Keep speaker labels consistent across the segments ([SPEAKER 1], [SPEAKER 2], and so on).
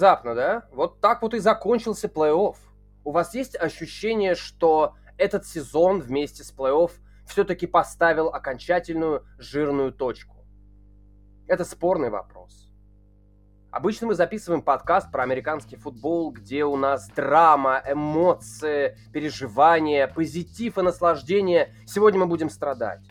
[SPEAKER 1] Внезапно, да? Вот так вот и закончился плей-офф. У вас есть ощущение, что этот сезон вместе с плей-офф все-таки поставил окончательную жирную точку? Это спорный вопрос. Обычно мы записываем подкаст про американский футбол, где у нас драма, эмоции, переживания, позитив и наслаждение. Сегодня мы будем страдать.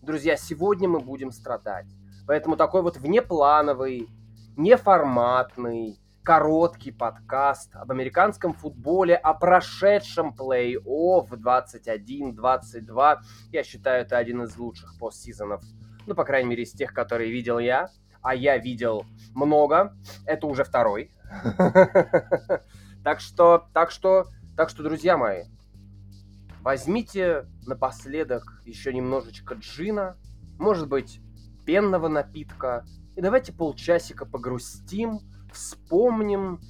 [SPEAKER 1] Друзья, сегодня мы будем страдать. Поэтому такой вот внеплановый, неформатный, короткий подкаст об американском футболе, о прошедшем плей-офф 21-22. Я считаю, это один из лучших постсезонов, ну, по крайней мере, из тех, которые видел я а я видел много, это уже второй. Так что, так что, так что, друзья мои, возьмите напоследок еще немножечко джина, может быть, пенного напитка, и давайте полчасика погрустим, вспомним,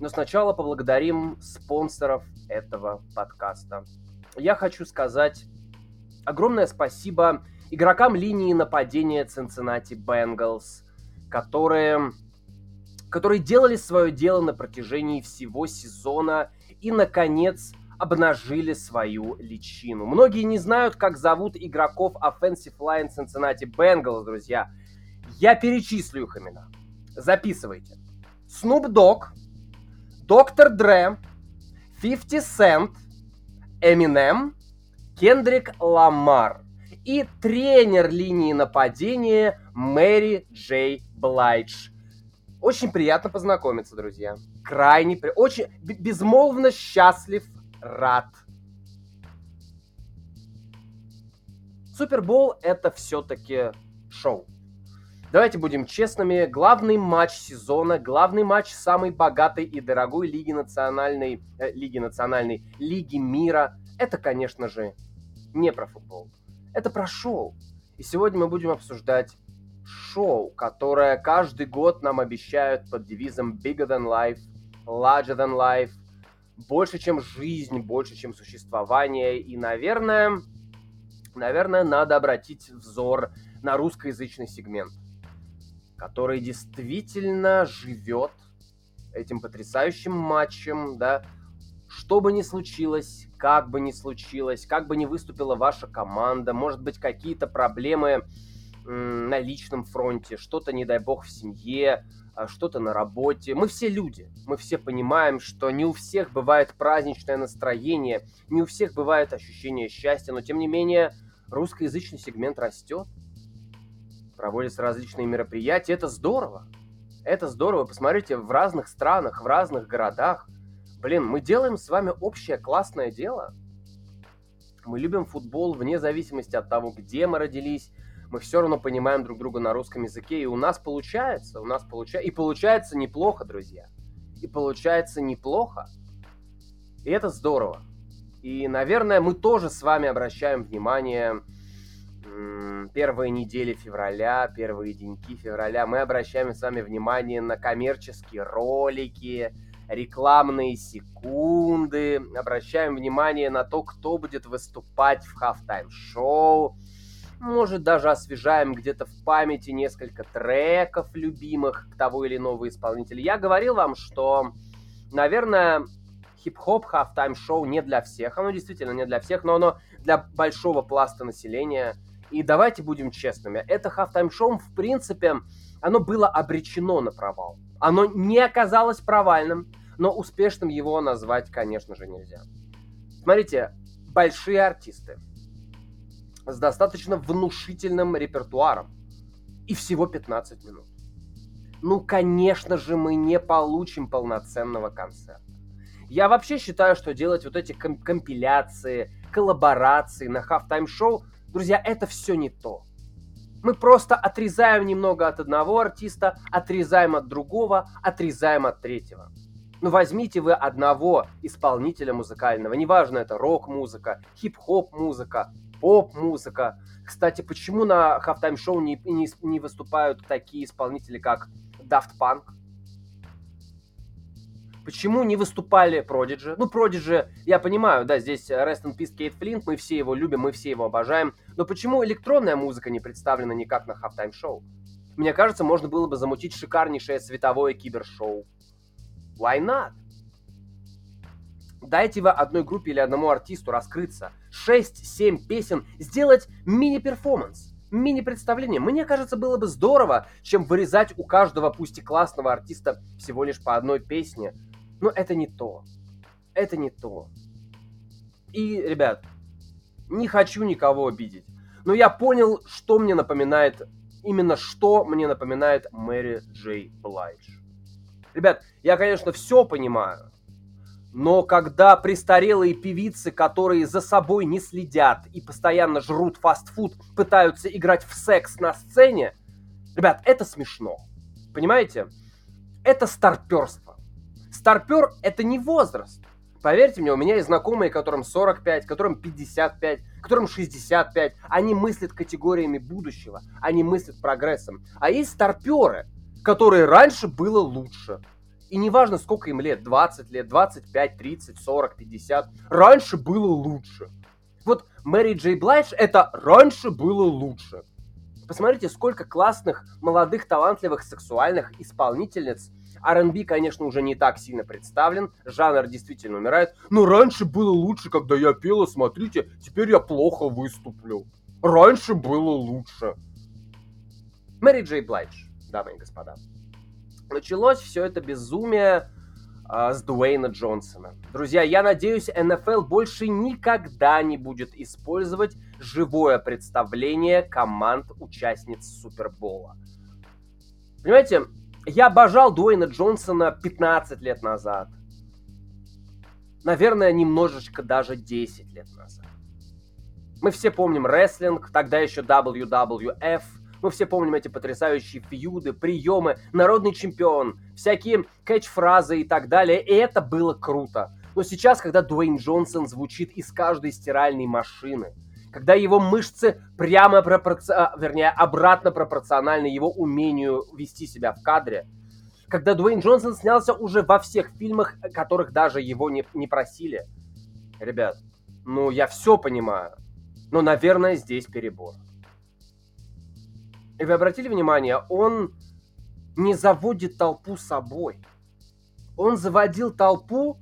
[SPEAKER 1] но сначала поблагодарим спонсоров этого подкаста. Я хочу сказать огромное спасибо игрокам линии нападения Cincinnati Bengals, которые, которые делали свое дело на протяжении всего сезона и, наконец, обнажили свою личину. Многие не знают, как зовут игроков Offensive Line Cincinnati Bengals, друзья. Я перечислю их имена. Записывайте. Snoop Dogg, Доктор Дре, 50 Cent, Eminem, Кендрик Ламар и тренер линии нападения Мэри Джей Блайдж. Очень приятно познакомиться, друзья. Крайне, при... очень безмолвно счастлив, рад. Супербол это все-таки шоу. Давайте будем честными. Главный матч сезона, главный матч самой богатой и дорогой лиги национальной, э, лиги национальной, лиги мира. Это, конечно же, не про футбол. Это про шоу. И сегодня мы будем обсуждать шоу, которое каждый год нам обещают под девизом Bigger than life, Larger than life, больше, чем жизнь, больше, чем существование. И, наверное, наверное, надо обратить взор на русскоязычный сегмент, который действительно живет этим потрясающим матчем, да, что бы ни случилось, как бы ни случилось, как бы ни выступила ваша команда, может быть, какие-то проблемы на личном фронте, что-то, не дай бог, в семье, а, что-то на работе. Мы все люди, мы все понимаем, что не у всех бывает праздничное настроение, не у всех бывает ощущение счастья, но тем не менее русскоязычный сегмент растет, проводятся различные мероприятия, это здорово. Это здорово, посмотрите, в разных странах, в разных городах. Блин, мы делаем с вами общее классное дело. Мы любим футбол вне зависимости от того, где мы родились, мы все равно понимаем друг друга на русском языке, и у нас получается, у нас получается, и получается неплохо, друзья. И получается неплохо. И это здорово. И, наверное, мы тоже с вами обращаем внимание первые недели февраля, первые деньки февраля, мы обращаем с вами внимание на коммерческие ролики, рекламные секунды, обращаем внимание на то, кто будет выступать в хафтайм-шоу, может, даже освежаем где-то в памяти несколько треков любимых того или иного исполнителя. Я говорил вам, что, наверное, хип-хоп halftime шоу не для всех. Оно действительно не для всех, но оно для большого пласта населения. И давайте будем честными. Это halftime шоу, в принципе, оно было обречено на провал. Оно не оказалось провальным, но успешным его назвать, конечно же, нельзя. Смотрите, большие артисты, с достаточно внушительным репертуаром. И всего 15 минут. Ну, конечно же, мы не получим полноценного концерта. Я вообще считаю, что делать вот эти ком- компиляции, коллаборации на halftime шоу, друзья, это все не то. Мы просто отрезаем немного от одного артиста, отрезаем от другого, отрезаем от третьего. Ну, возьмите вы одного исполнителя музыкального, неважно, это рок-музыка, хип-хоп музыка, поп-музыка. Кстати, почему на Halftime Show не, не, не выступают такие исполнители, как Daft Punk? Почему не выступали Prodigy? Ну, Prodigy, я понимаю, да, здесь Rest in Peace Кейт Флинт, мы все его любим, мы все его обожаем. Но почему электронная музыка не представлена никак на Halftime Show? Мне кажется, можно было бы замутить шикарнейшее световое кибершоу. Why not? Дайте вы одной группе или одному артисту раскрыться. 6-7 песен, сделать мини-перформанс мини-представление. Мне кажется, было бы здорово, чем вырезать у каждого, пусть и классного артиста, всего лишь по одной песне. Но это не то. Это не то. И, ребят, не хочу никого обидеть. Но я понял, что мне напоминает, именно что мне напоминает Мэри Джей Блайдж. Ребят, я, конечно, все понимаю. Но когда престарелые певицы, которые за собой не следят и постоянно жрут фастфуд, пытаются играть в секс на сцене, ребят, это смешно. Понимаете? Это старперство. Старпер – это не возраст. Поверьте мне, у меня есть знакомые, которым 45, которым 55, которым 65. Они мыслят категориями будущего, они мыслят прогрессом. А есть старперы, которые раньше было лучше. И неважно, сколько им лет, 20 лет, 25, 30, 40, 50. Раньше было лучше. Вот Мэри Джей Блайдж это раньше было лучше. Посмотрите, сколько классных, молодых, талантливых, сексуальных исполнительниц. R&B, конечно, уже не так сильно представлен, жанр действительно умирает. Но раньше было лучше, когда я пела, смотрите, теперь я плохо выступлю. Раньше было лучше. Мэри Джей Блайдж, дамы и господа. Началось все это безумие э, с Дуэйна Джонсона. Друзья, я надеюсь, НФЛ больше никогда не будет использовать живое представление команд участниц Супербола. Понимаете, я обожал Дуэйна Джонсона 15 лет назад. Наверное, немножечко даже 10 лет назад. Мы все помним рестлинг, тогда еще WWF – мы все помним эти потрясающие фьюды, приемы, народный чемпион, всякие кэтч-фразы и так далее. И это было круто. Но сейчас, когда Дуэйн Джонсон звучит из каждой стиральной машины, когда его мышцы прямо пропорционально, вернее, обратно пропорциональны его умению вести себя в кадре, когда Дуэйн Джонсон снялся уже во всех фильмах, которых даже его не, не просили. Ребят, ну я все понимаю, но, наверное, здесь перебор. И вы обратили внимание, он не заводит толпу собой. Он заводил толпу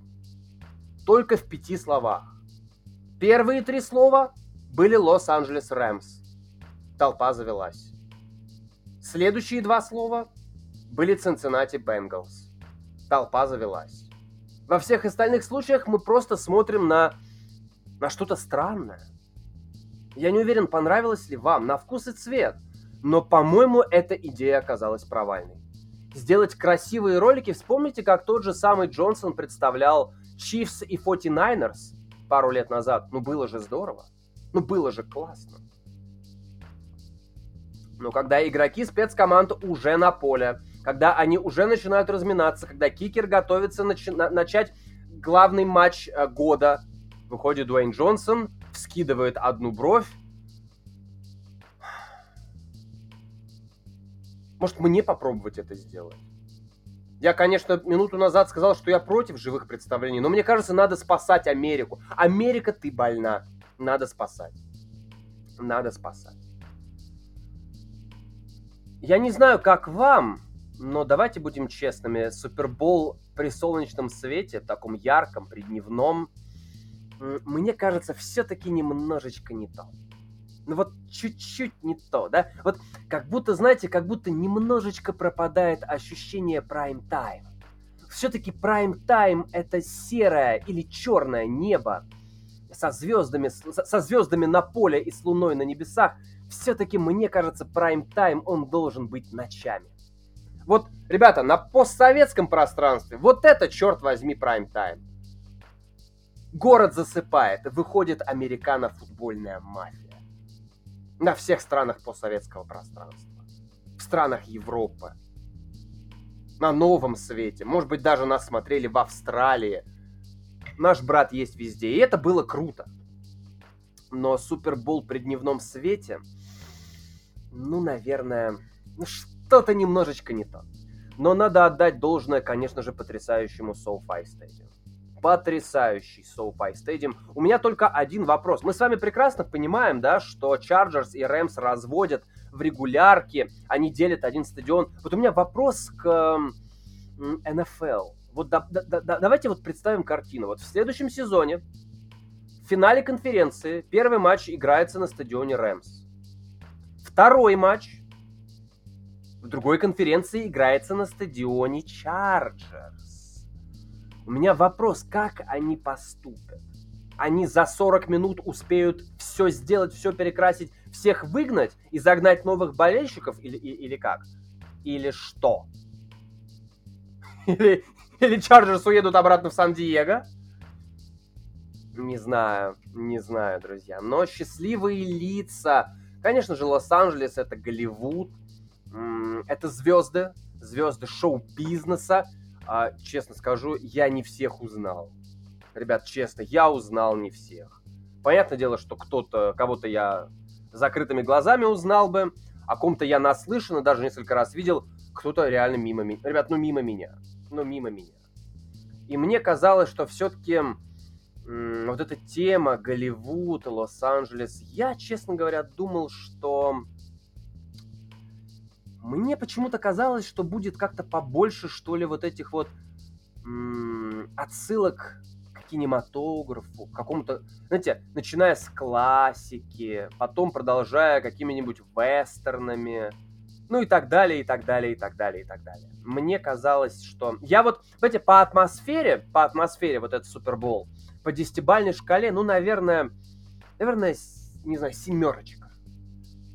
[SPEAKER 1] только в пяти словах. Первые три слова были Лос-Анджелес Рэмс. Толпа завелась. Следующие два слова были Цинциннати Бенгалс. Толпа завелась. Во всех остальных случаях мы просто смотрим на, на что-то странное. Я не уверен, понравилось ли вам, на вкус и цвет – но, по-моему, эта идея оказалась провальной. Сделать красивые ролики, вспомните, как тот же самый Джонсон представлял Chiefs и 49ers пару лет назад. Ну, было же здорово. Ну, было же классно. Но когда игроки спецкоманд уже на поле, когда они уже начинают разминаться, когда кикер готовится начи- на- начать главный матч э, года, выходит Дуэйн Джонсон, вскидывает одну бровь, Может, мне попробовать это сделать? Я, конечно, минуту назад сказал, что я против живых представлений, но мне кажется, надо спасать Америку. Америка, ты больна. Надо спасать. Надо спасать. Я не знаю, как вам, но давайте будем честными. Супербол при солнечном свете, таком ярком, при дневном, мне кажется, все-таки немножечко не то ну вот чуть-чуть не то, да? Вот как будто, знаете, как будто немножечко пропадает ощущение прайм-тайм. Все-таки прайм-тайм это серое или черное небо со звездами, со звездами на поле и с луной на небесах. Все-таки, мне кажется, прайм-тайм он должен быть ночами. Вот, ребята, на постсоветском пространстве вот это, черт возьми, прайм-тайм. Город засыпает, выходит американо-футбольная мафия на всех странах постсоветского пространства, в странах Европы, на новом свете. Может быть, даже нас смотрели в Австралии. Наш брат есть везде. И это было круто. Но Супербол при дневном свете, ну, наверное, ну, что-то немножечко не то. Но надо отдать должное, конечно же, потрясающему SoFi Stadium. потрясающий SoFi Stadium. У меня только один вопрос. Мы с вами прекрасно понимаем, да, что Chargers и Рэмс разводят в регулярке, они делят один стадион. Вот у меня вопрос к NFL. Вот да, да, да, давайте вот представим картину. Вот в следующем сезоне в финале конференции первый матч играется на стадионе Рэмс. Второй матч в другой конференции играется на стадионе Чарджерс. У меня вопрос, как они поступят? Они за 40 минут успеют все сделать, все перекрасить, всех выгнать и загнать новых болельщиков или, или как? Или что? Или, или Чарджерс уедут обратно в Сан-Диего? Не знаю, не знаю, друзья. Но счастливые лица. Конечно же, Лос-Анджелес это Голливуд. Это звезды, звезды шоу-бизнеса. А, честно скажу, я не всех узнал. Ребят, честно, я узнал не всех. Понятное дело, что кто-то, кого-то я закрытыми глазами узнал бы, о ком-то я наслышан и даже несколько раз видел, кто-то реально мимо меня. Ребят, ну мимо меня. Ну мимо меня. И мне казалось, что все-таки вот эта тема Голливуд, Лос-Анджелес, я, честно говоря, думал, что мне почему-то казалось, что будет как-то побольше, что ли, вот этих вот отсылок к кинематографу, к какому-то, знаете, начиная с классики, потом продолжая какими-нибудь вестернами, ну и так далее, и так далее, и так далее, и так далее. Мне казалось, что... Я вот, знаете, по атмосфере, по атмосфере вот этот Супербол, по десятибальной шкале, ну, наверное, наверное, не знаю, семерочка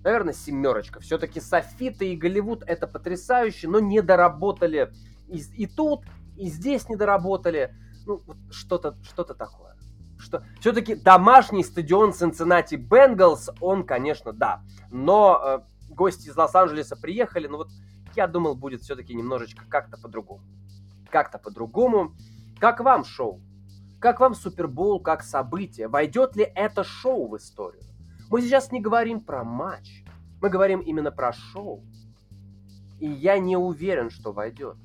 [SPEAKER 1] наверное, семерочка. Все-таки Софиты и Голливуд это потрясающе, но не доработали и, и тут, и здесь не доработали. Ну, что-то что такое. Что... Все-таки домашний стадион Cincinnati Bengals, он, конечно, да. Но э, гости из Лос-Анджелеса приехали, но вот я думал, будет все-таки немножечко как-то по-другому. Как-то по-другому. Как вам шоу? Как вам Супербол как событие? Войдет ли это шоу в историю? Мы сейчас не говорим про матч. Мы говорим именно про шоу. И я не уверен, что войдет.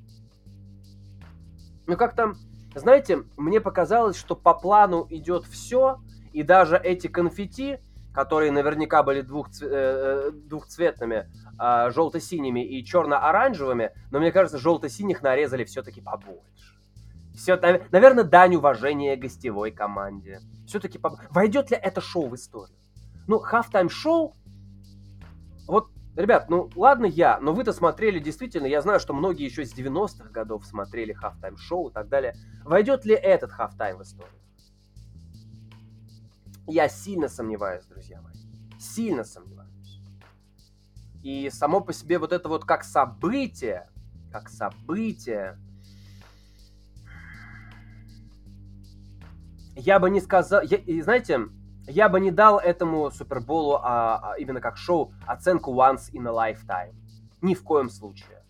[SPEAKER 1] Ну как-то, знаете, мне показалось, что по плану идет все, и даже эти конфетти, которые наверняка были двух, э, э, двухцветными, э, желто-синими и черно-оранжевыми, но мне кажется, желто-синих нарезали все-таки побольше. Все, наверное, дань уважения гостевой команде. Все-таки поб... войдет ли это шоу в историю? Ну, halftime шоу, вот, ребят, ну ладно я, но вы-то смотрели действительно, я знаю, что многие еще с 90-х годов смотрели halftime шоу и так далее. Войдет ли этот halftime в историю? Я сильно сомневаюсь, друзья мои. Сильно сомневаюсь. И само по себе вот это вот как событие, как событие, я бы не сказал, я, и знаете, я бы не дал этому Суперболу, а, а, именно как шоу, оценку once in a lifetime. Ни в коем случае.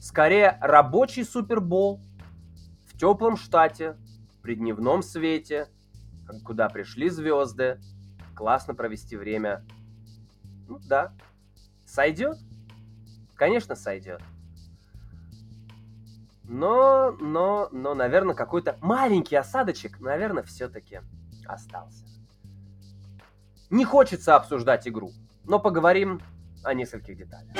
[SPEAKER 1] Скорее, рабочий Супербол в теплом штате, при дневном свете, куда пришли звезды, классно провести время. Ну да, сойдет? Конечно, сойдет. Но, но, но, наверное, какой-то маленький осадочек, наверное, все-таки остался. Не хочется обсуждать игру, но поговорим о нескольких деталях.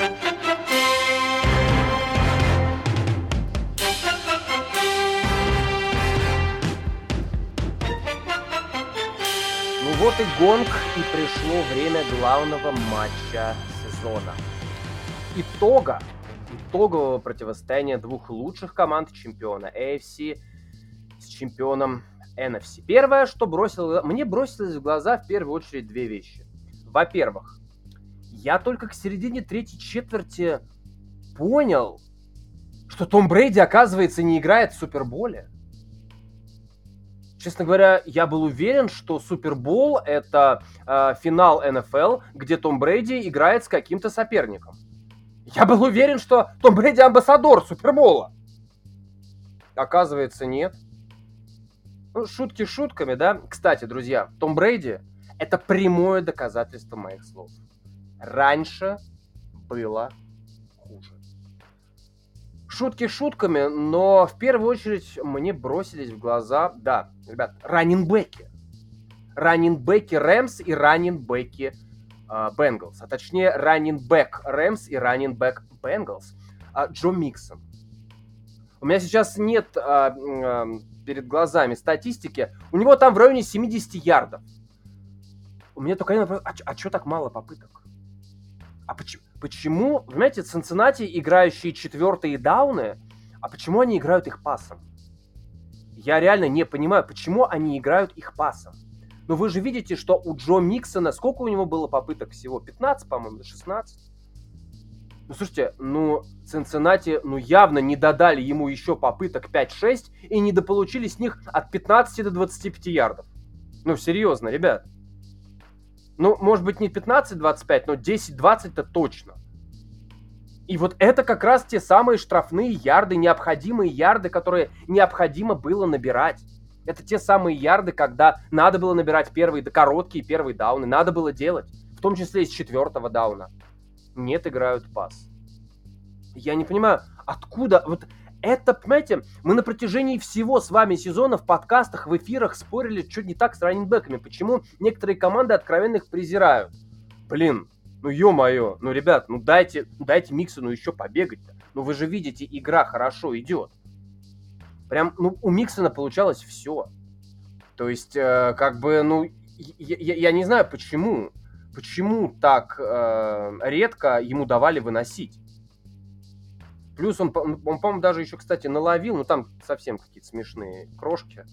[SPEAKER 1] Вот и гонг, и пришло время главного матча сезона. Итога, итогового противостояния двух лучших команд чемпиона AFC с чемпионом NFC. Первое, что бросило, мне бросилось в глаза в первую очередь две вещи. Во-первых, я только к середине третьей четверти понял, что Том Брейди, оказывается, не играет в Суперболе. Честно говоря, я был уверен, что Супербол это э, финал НФЛ, где Том Брейди играет с каким-то соперником. Я был уверен, что Том Брейди амбассадор Супербола. Оказывается, нет. Ну, шутки шутками, да? Кстати, друзья, Том Брейди – это прямое доказательство моих слов. Раньше было. Шутки шутками, но в первую очередь мне бросились в глаза, да, ребят, раннинбеки. Раннинбеки Рэмс и раннинбеки Бенгалс. А точнее, раннинбек Рэмс и раннинбек Бенгалс. Джо Миксон. У меня сейчас нет а, а, перед глазами статистики. У него там в районе 70 ярдов. У меня только один вопрос. А, а что так мало попыток? А почему, почему, понимаете, Цинциннати, играющие четвертые дауны, а почему они играют их пасом? Я реально не понимаю, почему они играют их пасом. Но вы же видите, что у Джо Миксона, сколько у него было попыток всего? 15, по-моему, 16? Ну, слушайте, ну, Цинциннати, ну, явно не додали ему еще попыток 5-6 и не дополучили с них от 15 до 25 ярдов. Ну, серьезно, ребят. Ну, может быть, не 15-25, но 10-20-то точно. И вот это как раз те самые штрафные ярды, необходимые ярды, которые необходимо было набирать. Это те самые ярды, когда надо было набирать первые, короткие первые дауны, надо было делать. В том числе из четвертого дауна. Нет, играют пас. Я не понимаю, откуда... Вот это, понимаете, мы на протяжении всего с вами сезона в подкастах, в эфирах спорили чуть не так с раннинбеками. Почему некоторые команды откровенно их презирают? Блин, ну ё-моё, ну, ребят, ну дайте, дайте Миксону еще побегать-то. Ну вы же видите, игра хорошо идет. Прям, ну, у Миксона получалось все. То есть, э, как бы, ну, я, я, я не знаю, почему. Почему так э, редко ему давали выносить. Плюс он, он, по-моему, даже еще, кстати, наловил, ну там совсем какие-то смешные крошки,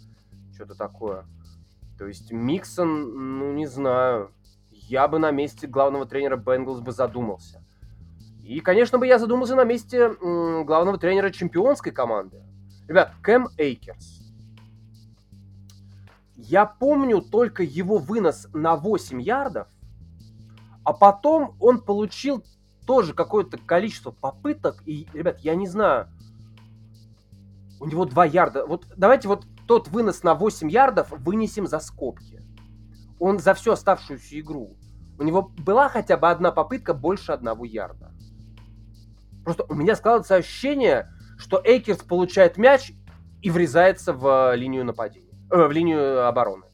[SPEAKER 1] что-то такое. То есть Миксон, ну не знаю, я бы на месте главного тренера Бенглс бы задумался. И, конечно, бы я задумался на месте главного тренера чемпионской команды. Ребят, Кэм Эйкерс. Я помню только его вынос на 8 ярдов, а потом он получил тоже какое-то количество попыток, и, ребят, я не знаю, у него 2 ярда. Вот давайте вот тот вынос на 8 ярдов вынесем за скобки. Он за всю оставшуюся игру. У него была хотя бы одна попытка больше одного ярда. Просто у меня складывается ощущение, что Эйкерс получает мяч и врезается в линию нападения. Э, в линию обороны.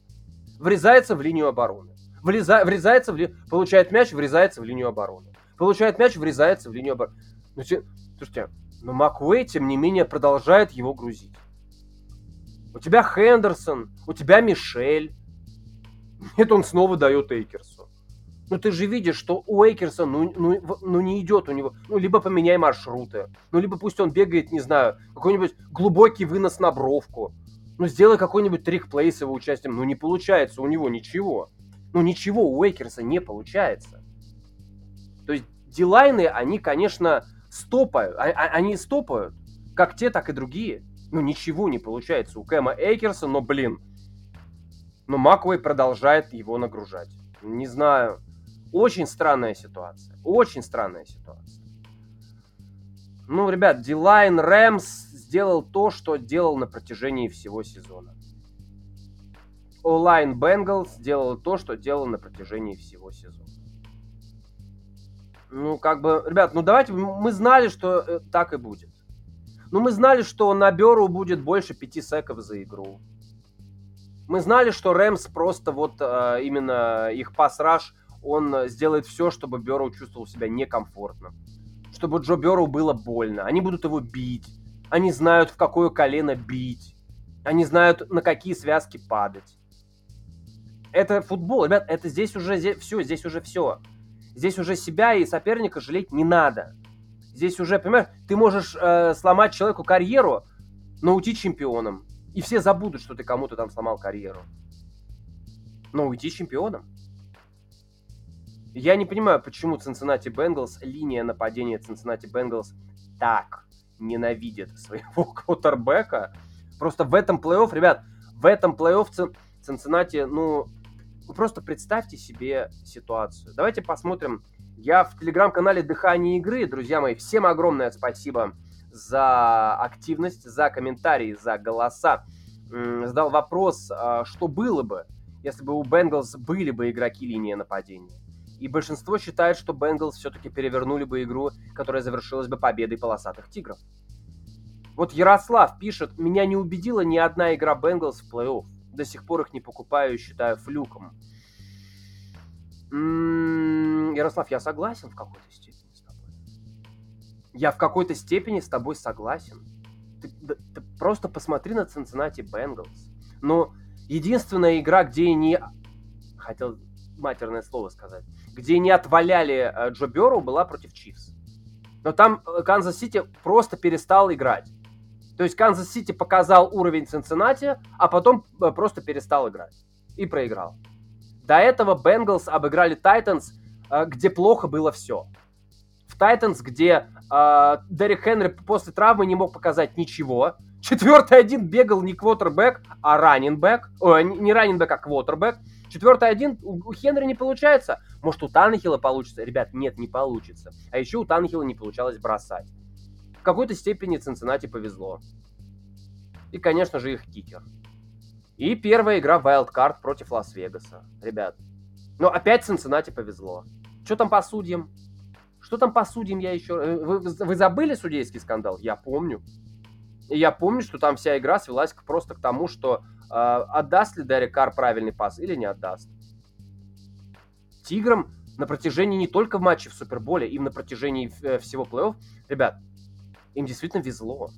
[SPEAKER 1] Врезается в линию обороны. Влеза, врезается в получает мяч, врезается в линию обороны получает мяч, врезается в линию обороны. Ну, слушайте, но Маквей, тем не менее, продолжает его грузить. У тебя Хендерсон, у тебя Мишель. Нет, он снова дает Эйкерсу. Ну ты же видишь, что у Эйкерса ну, ну, ну не идет у него. Ну либо поменяй маршруты. Ну либо пусть он бегает, не знаю, какой-нибудь глубокий вынос на бровку. Ну сделай какой-нибудь трик-плей с его участием. Ну не получается у него ничего. Ну ничего у Эйкерса не получается. То есть дилайны, они, конечно, стопают. А, а, они стопают, как те, так и другие. Ну, ничего не получается у Кэма Эйкерса, но, блин. Но Маквей продолжает его нагружать. Не знаю. Очень странная ситуация. Очень странная ситуация. Ну, ребят, Дилайн Рэмс сделал то, что делал на протяжении всего сезона. Олайн Бенгалс сделал то, что делал на протяжении всего сезона. Ну, как бы, ребят, ну давайте, мы знали, что э, так и будет. Ну, мы знали, что на Беру будет больше пяти секов за игру. Мы знали, что Рэмс просто вот э, именно их пас-раш, он сделает все, чтобы Беру чувствовал себя некомфортно. Чтобы Джо Беру было больно. Они будут его бить. Они знают, в какое колено бить. Они знают, на какие связки падать. Это футбол, ребят, это здесь уже здесь, все, здесь уже все. Здесь уже себя и соперника жалеть не надо. Здесь уже, понимаешь, ты можешь э, сломать человеку карьеру, но уйти чемпионом. И все забудут, что ты кому-то там сломал карьеру. Но уйти чемпионом. Я не понимаю, почему Cincinnati Bengals, линия нападения Cincinnati Bengals так ненавидит своего квотербека. Просто в этом плей-офф, ребят, в этом плей-офф Cincinnati, ну, просто представьте себе ситуацию. Давайте посмотрим. Я в телеграм-канале «Дыхание игры». Друзья мои, всем огромное спасибо за активность, за комментарии, за голоса. Задал вопрос, а, что было бы, если бы у Бенгалс были бы игроки линии нападения. И большинство считает, что Бенгалс все-таки перевернули бы игру, которая завершилась бы победой полосатых тигров. Вот Ярослав пишет, меня не убедила ни одна игра Бенгалс в плей-офф. До сих пор их не покупаю и считаю флюком. М-м, Ярослав, я согласен в какой-то степени с тобой. Я в какой-то степени с тобой согласен. Ты, ты просто посмотри на Cincinnati Bengals. Но единственная игра, где не... Хотел матерное слово сказать. Где не отваляли э, Джо Бэрроу, была против Chiefs. Но там э, Канзас-Сити просто перестал играть. То есть Канзас-Сити показал уровень Цинциннати, а потом э, просто перестал играть. И проиграл. До этого Bengals обыграли Titans, э, где плохо было все. В Тайтанс, где э, Дерек Хенри после травмы не мог показать ничего. Четвертый один бегал не квотербек, а раннинбэк. О, не раннинбэк, а квотербек. Четвертый один у Хенри не получается. Может, у Танахила получится? Ребят, нет, не получится. А еще у Танахила не получалось бросать какой-то степени Цинциннати повезло. И, конечно же, их кикер. И первая игра Wildcard против Лас-Вегаса. Ребят, но опять Цинциннати повезло. Что там по судьям? Что там по судьям я еще... Э, вы, вы забыли судейский скандал? Я помню. И я помню, что там вся игра свелась просто к тому, что э, отдаст ли Дерек Карр правильный пас или не отдаст. Тиграм на протяжении не только в матче в Суперболе, им на протяжении э, всего плей-офф, ребят, им действительно везло.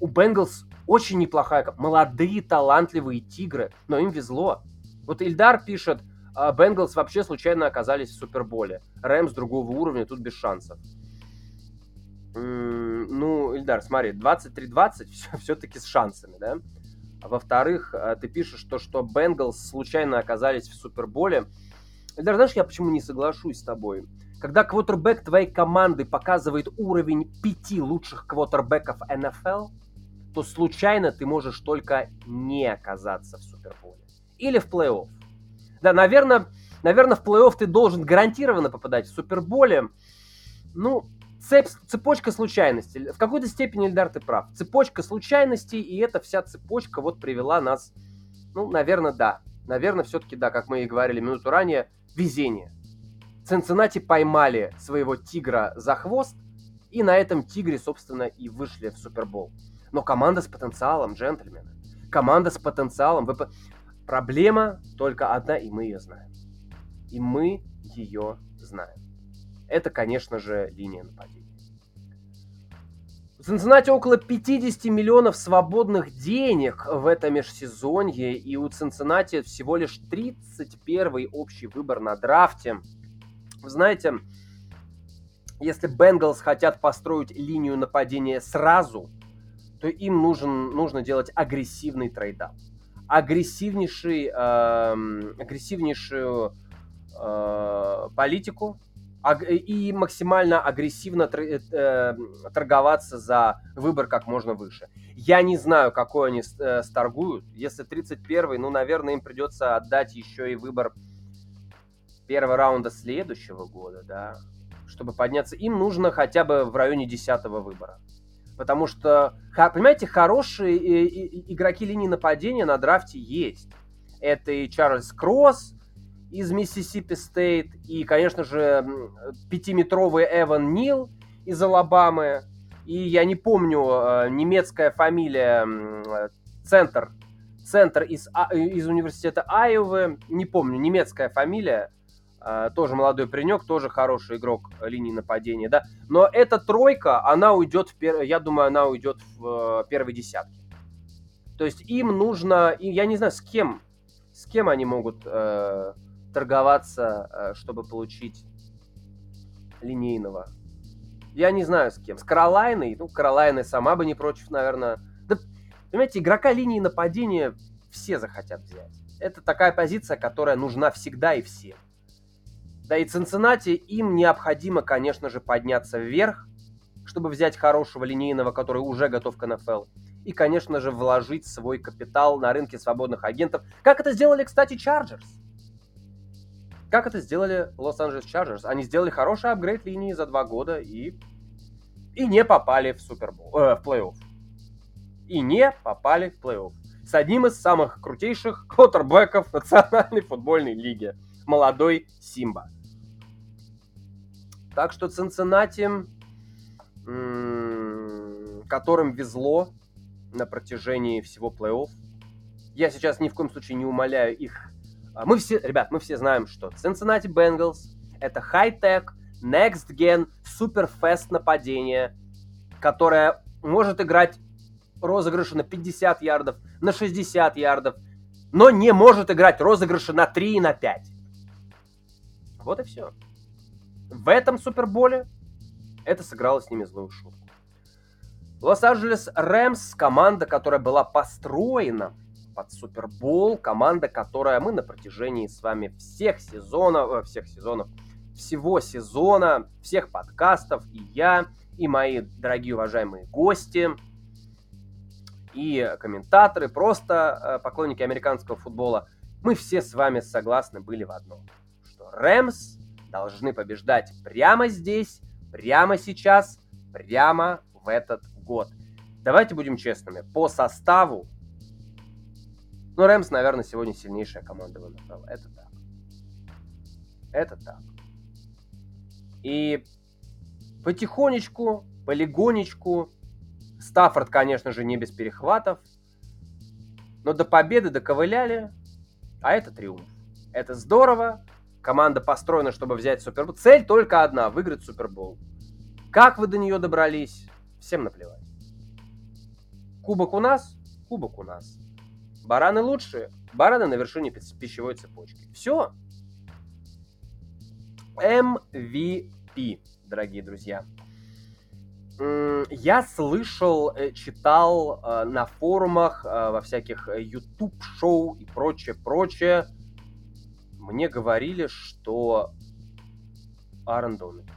[SPEAKER 1] У Бенгалс очень неплохая, молодые, талантливые тигры, но им везло. Вот Ильдар пишет, «А, Бенгалс вообще случайно оказались в Суперболе. Рэмс другого уровня, тут без шансов. Ну, Ильдар, смотри, 23-20 все-таки с шансами, да? Во-вторых, а, ты пишешь, то, что Бенгалс случайно оказались в Суперболе. Ильдар, знаешь, я почему не соглашусь с тобой? Когда квотербек твоей команды показывает уровень пяти лучших квотербеков НФЛ, то случайно ты можешь только не оказаться в Суперболе. Или в плей-офф. Да, наверное, наверное, в плей-офф ты должен гарантированно попадать в Суперболе. Ну, цепь, цепочка случайностей. В какой-то степени, Эльдар, ты прав. Цепочка случайностей, и эта вся цепочка вот привела нас, ну, наверное, да. Наверное, все-таки, да, как мы и говорили минуту ранее, везение. Цинциннати поймали своего тигра за хвост, и на этом тигре, собственно, и вышли в Супербол. Но команда с потенциалом, джентльмены. Команда с потенциалом. Вы... Проблема только одна, и мы ее знаем. И мы ее знаем. Это, конечно же, линия нападения. У Цинциннати около 50 миллионов свободных денег в этом межсезонье, и у Цинциннати всего лишь 31 общий выбор на драфте – знаете, если Bengals хотят построить линию нападения сразу, то им нужен, нужно делать агрессивный trade-up. Агрессивнейший, э, агрессивнейшую э, политику и максимально агрессивно тр- э, торговаться за выбор как можно выше. Я не знаю, какой они э, сторгуют. Если 31-й, ну, наверное, им придется отдать еще и выбор первого раунда следующего года, да, чтобы подняться, им нужно хотя бы в районе десятого выбора. Потому что, понимаете, хорошие игроки линии нападения на драфте есть. Это и Чарльз Кросс из Mississippi State, и, конечно же, пятиметровый Эван Нил из Алабамы, и я не помню, э, немецкая фамилия, центр, центр из, а, из университета Айовы, не помню, немецкая фамилия, тоже молодой паренек, тоже хороший игрок линии нападения, да. Но эта тройка, она уйдет, в пер... я думаю, она уйдет в э, первой десятке. То есть им нужно, и я не знаю, с кем, с кем они могут э, торговаться, э, чтобы получить линейного. Я не знаю с кем. С Каролайной, ну, Каролайна сама бы не против, наверное. Да, понимаете, игрока линии нападения все захотят взять. Это такая позиция, которая нужна всегда и всем. Да и Цинциннати им необходимо, конечно же, подняться вверх, чтобы взять хорошего линейного, который уже готов к НФЛ. И, конечно же, вложить свой капитал на рынке свободных агентов. Как это сделали, кстати, Chargers. Как это сделали Лос-Анджелес Chargers. Они сделали хороший апгрейд линии за два года и, и не попали в Супербол, э, в плей-офф. И не попали в плей-офф. С одним из самых крутейших квотербеков Национальной футбольной лиги – молодой Симба. Так что Цинциннати которым везло на протяжении всего плей-офф. Я сейчас ни в коем случае не умоляю их. А, мы все, ребят, мы все знаем, что Cincinnati Bengals — это хай-тек, next-gen, супер-фест нападение, которое может играть розыгрыши на 50 ярдов, на 60 ярдов, но не может играть розыгрыши на 3 и на 5. Вот и все. В этом Суперболе это сыграло с ними злую шутку. Лос-Анджелес Рэмс, команда, которая была построена под Супербол, команда, которая мы на протяжении с вами всех сезонов, э, всех сезонов, всего сезона, всех подкастов, и я, и мои дорогие уважаемые гости, и комментаторы, просто э, поклонники американского футбола, мы все с вами согласны были в одном, Рэмс должны побеждать прямо здесь, прямо сейчас, прямо в этот год. Давайте будем честными, по составу, ну, Рэмс, наверное, сегодня сильнейшая команда в НФЛ. Это так. Это так. И потихонечку, полигонечку, Стаффорд, конечно же, не без перехватов, но до победы доковыляли, а это триумф. Это здорово, команда построена, чтобы взять Супербол. Цель только одна – выиграть Супербол. Как вы до нее добрались, всем наплевать. Кубок у нас, кубок у нас. Бараны лучшие, бараны на вершине пищевой цепочки. Все. MVP, дорогие друзья. Я слышал, э, читал э, на форумах, э, во всяких YouTube-шоу и прочее, прочее. Мне говорили, что Аарон Дональд.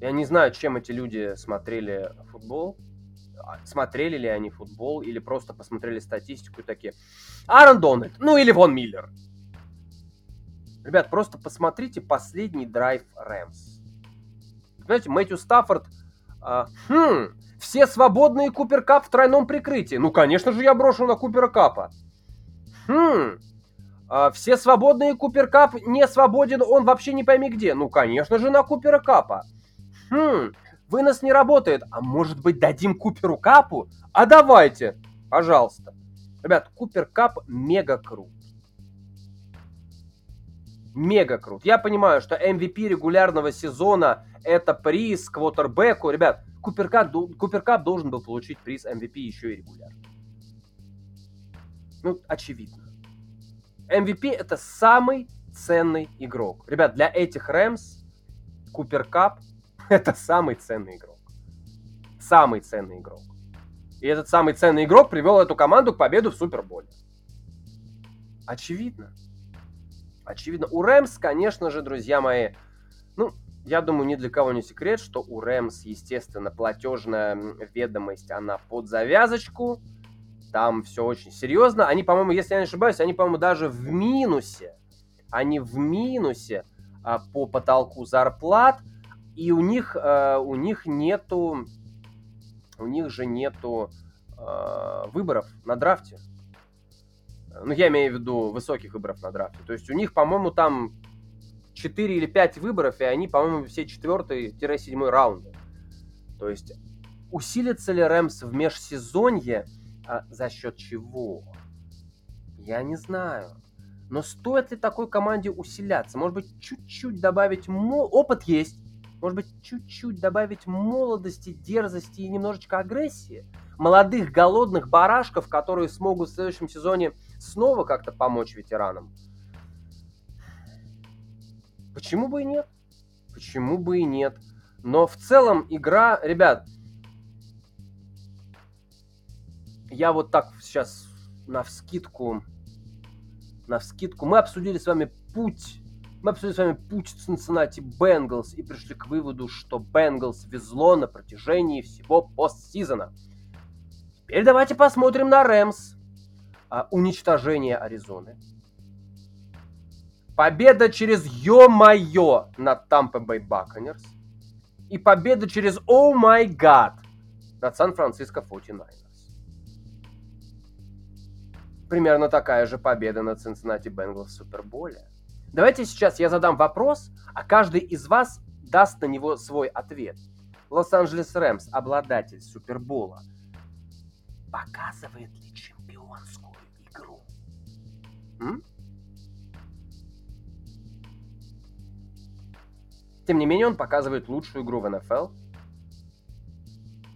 [SPEAKER 1] Я не знаю, чем эти люди смотрели футбол. А, смотрели ли они футбол или просто посмотрели статистику и такие. Аарон Дональд, ну или Вон Миллер. Ребят, просто посмотрите последний драйв Рэмс. Знаете, Мэтью Стаффорд... А, хм, все свободные Купер Кап в тройном прикрытии. Ну, конечно же, я брошу на Купера Капа. Хм, а, все свободные Купер Кап не свободен, он вообще не пойми где. Ну, конечно же, на Купера Капа. Хм, вынос не работает. А может быть, дадим Куперу Капу? А давайте, пожалуйста. Ребят, Купер Кап мега крут мега крут. Я понимаю, что MVP регулярного сезона это приз квотербеку. Ребят, Купер Кап, Купер Кап должен был получить приз MVP еще и регулярно. Ну, очевидно. MVP это самый ценный игрок. Ребят, для этих Рэмс Купер Кап это самый ценный игрок. Самый ценный игрок. И этот самый ценный игрок привел эту команду к победу в Суперболе. Очевидно. Очевидно. У Рэмс, конечно же, друзья мои, ну, я думаю, ни для кого не секрет, что у Рэмс, естественно, платежная ведомость, она под завязочку. Там все очень серьезно. Они, по-моему, если я не ошибаюсь, они, по-моему, даже в минусе. Они в минусе а, по потолку зарплат. И у них, а, у них нету, у них же нету а, выборов на драфте. Ну, я имею в виду высоких выборов на драфте. То есть у них, по-моему, там 4 или 5 выборов, и они, по-моему, все 4-7 раунды. То есть усилится ли Рэмс в межсезонье а за счет чего? Я не знаю. Но стоит ли такой команде усиляться? Может быть, чуть-чуть добавить... Мол... Опыт есть. Может быть, чуть-чуть добавить молодости, дерзости и немножечко агрессии? Молодых, голодных барашков, которые смогут в следующем сезоне снова как-то помочь ветеранам. Почему бы и нет? Почему бы и нет? Но в целом игра, ребят, я вот так сейчас на вскидку, на вскидку, мы обсудили с вами путь, мы обсудили с вами путь Cincinnati Bengals и пришли к выводу, что Bengals везло на протяжении всего постсезона. Теперь давайте посмотрим на Рэмс а, уничтожение Аризоны. Победа через ё-моё над Tampa Bay Buccaneers. И победа через о май гад над Сан-Франциско 49ers. Примерно такая же победа над Cincinnati Bengals в Суперболе. Давайте сейчас я задам вопрос, а каждый из вас даст на него свой ответ. Лос-Анджелес Рэмс, обладатель Супербола, показывает ли чемпионскую игру? М? Тем не менее, он показывает лучшую игру в НФЛ.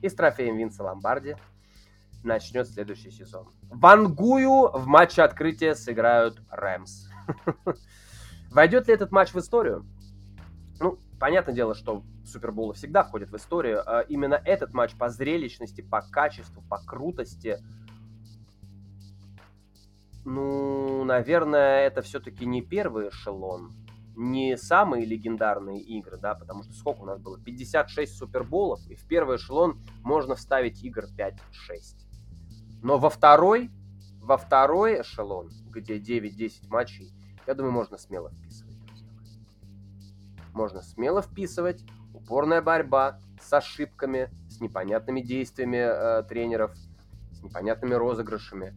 [SPEAKER 1] И с трофеем Винса Ломбарди начнет следующий сезон. Вангую в матче открытия сыграют Рэмс. Войдет ли этот матч в историю? Ну, понятное дело, что Суперболы всегда входят в историю. А именно этот матч по зрелищности, по качеству, по крутости, ну, наверное, это все-таки не первый эшелон, не самые легендарные игры, да, потому что сколько у нас было? 56 суперболов, и в первый эшелон можно вставить игр 5-6. Но во второй, во второй эшелон, где 9-10 матчей, я думаю, можно смело вписывать, Можно смело вписывать. Упорная борьба с ошибками, с непонятными действиями э, тренеров, с непонятными розыгрышами,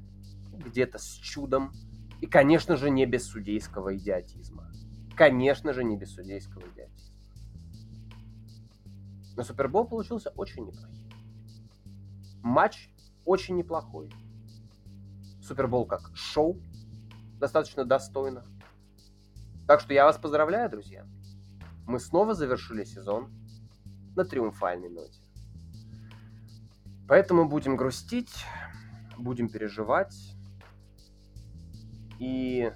[SPEAKER 1] где-то с чудом. И, конечно же, не без судейского идиотизма. Конечно же, не без судейского идиотизма. Но Супербол получился очень неплохим. Матч очень неплохой. Супербол как шоу, достаточно достойно. Так что я вас поздравляю, друзья. Мы снова завершили сезон на триумфальной ноте. Поэтому будем грустить, будем переживать. И...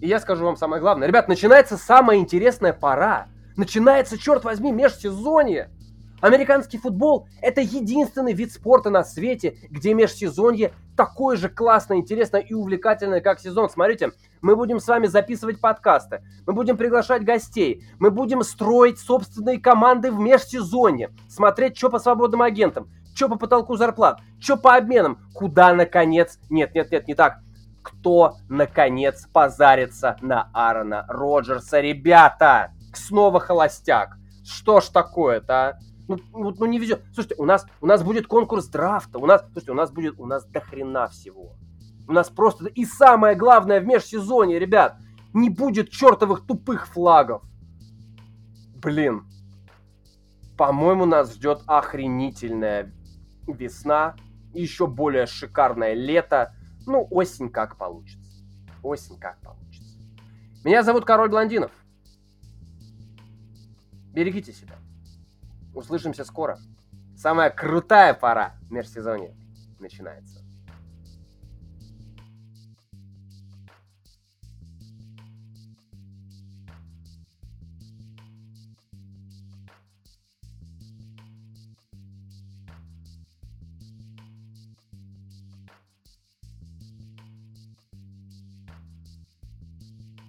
[SPEAKER 1] И я скажу вам самое главное. Ребят, начинается самая интересная пора. Начинается, черт возьми, межсезонье. Американский футбол – это единственный вид спорта на свете, где межсезонье такое же классное, интересное и увлекательное, как сезон. Смотрите, мы будем с вами записывать подкасты, мы будем приглашать гостей, мы будем строить собственные команды в межсезонье, смотреть, что по свободным агентам, что по потолку зарплат, что по обменам, куда, наконец, нет, нет, нет, не так, кто, наконец, позарится на Аарона Роджерса, ребята, снова холостяк, что ж такое-то, а? Ну, ну, ну не везет. Слушайте, у нас, у нас будет конкурс драфта, у нас, слушайте, у нас будет, у нас до хрена всего. У нас просто, и самое главное в межсезонье, ребят, не будет чертовых тупых флагов. Блин, по-моему, нас ждет охренительная весна, еще более шикарное лето. Ну, осень как получится. Осень как получится. Меня зовут Король Блондинов. Берегите себя. Услышимся скоро. Самая крутая пора межсезонья начинается.